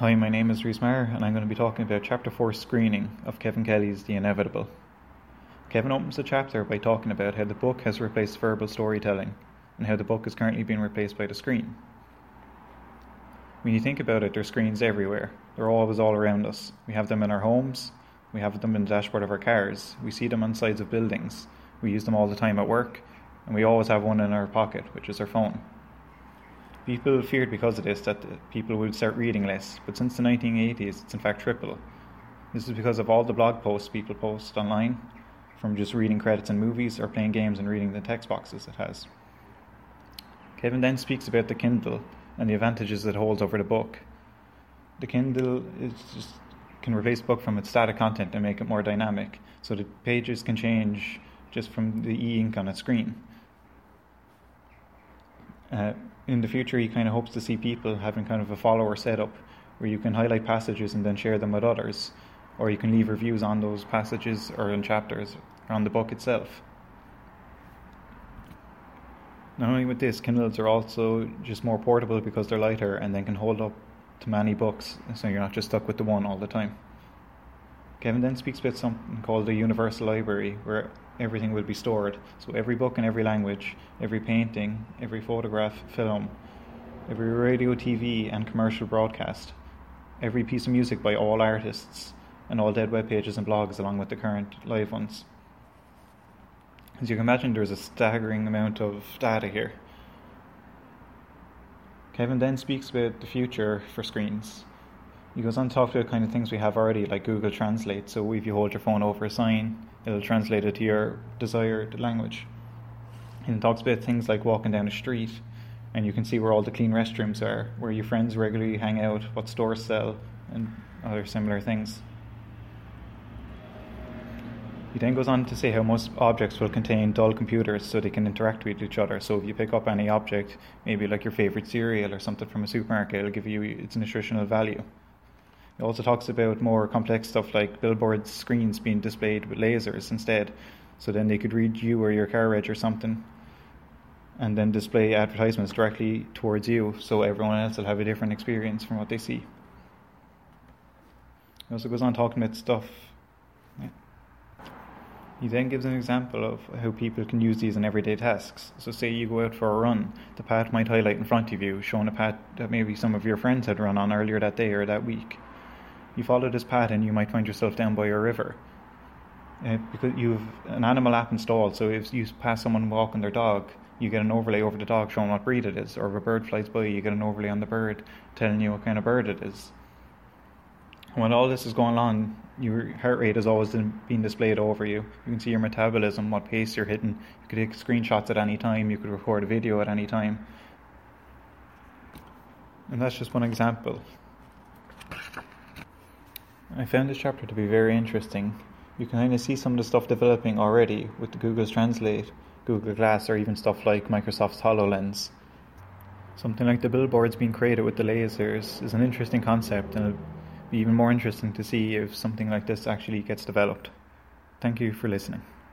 Hi, my name is Reece Maher, and I'm going to be talking about Chapter 4 screening of Kevin Kelly's The Inevitable. Kevin opens the chapter by talking about how the book has replaced verbal storytelling, and how the book is currently being replaced by the screen. When you think about it, there are screens everywhere. They're always all around us. We have them in our homes, we have them in the dashboard of our cars, we see them on sides of buildings, we use them all the time at work, and we always have one in our pocket, which is our phone. People feared because of this that people would start reading less, but since the 1980s, it's in fact triple. This is because of all the blog posts people post online, from just reading credits in movies or playing games and reading the text boxes it has. Kevin then speaks about the Kindle and the advantages it holds over the book. The Kindle just can replace book from its static content and make it more dynamic, so the pages can change just from the e-ink on a screen. Uh, in the future, he kind of hopes to see people having kind of a follower setup where you can highlight passages and then share them with others, or you can leave reviews on those passages or in chapters or on the book itself. Not only with this, Kindles are also just more portable because they're lighter and then can hold up to many books, so you're not just stuck with the one all the time. Kevin then speaks about something called the Universal Library, where everything will be stored. So every book in every language, every painting, every photograph, film, every radio, TV, and commercial broadcast, every piece of music by all artists, and all dead web pages and blogs along with the current live ones. As you can imagine, there's a staggering amount of data here. Kevin then speaks about the future for screens he goes on to talk about kind of things we have already, like Google Translate. So if you hold your phone over a sign, it'll translate it to your desired language. And talks about things like walking down a street, and you can see where all the clean restrooms are, where your friends regularly hang out, what stores sell, and other similar things. He then goes on to say how most objects will contain dull computers so they can interact with each other. So if you pick up any object, maybe like your favorite cereal or something from a supermarket, it'll give you its nutritional value. It also talks about more complex stuff like billboard screens being displayed with lasers instead. So then they could read you or your car reg or something and then display advertisements directly towards you so everyone else will have a different experience from what they see. He also goes on talking about stuff. He then gives an example of how people can use these in everyday tasks. So, say you go out for a run, the path might highlight in front of you, showing a path that maybe some of your friends had run on earlier that day or that week you follow this pattern, you might find yourself down by a river. Uh, because you've an animal app installed, so if you pass someone walking their dog, you get an overlay over the dog showing what breed it is, or if a bird flies by, you get an overlay on the bird telling you what kind of bird it is. When all this is going on, your heart rate is always being displayed over you. You can see your metabolism, what pace you're hitting. You could take screenshots at any time. You could record a video at any time. And that's just one example. I found this chapter to be very interesting. You can kind of see some of the stuff developing already with Google's Translate, Google Glass, or even stuff like Microsoft's HoloLens. Something like the billboards being created with the lasers is an interesting concept, and it'll be even more interesting to see if something like this actually gets developed. Thank you for listening.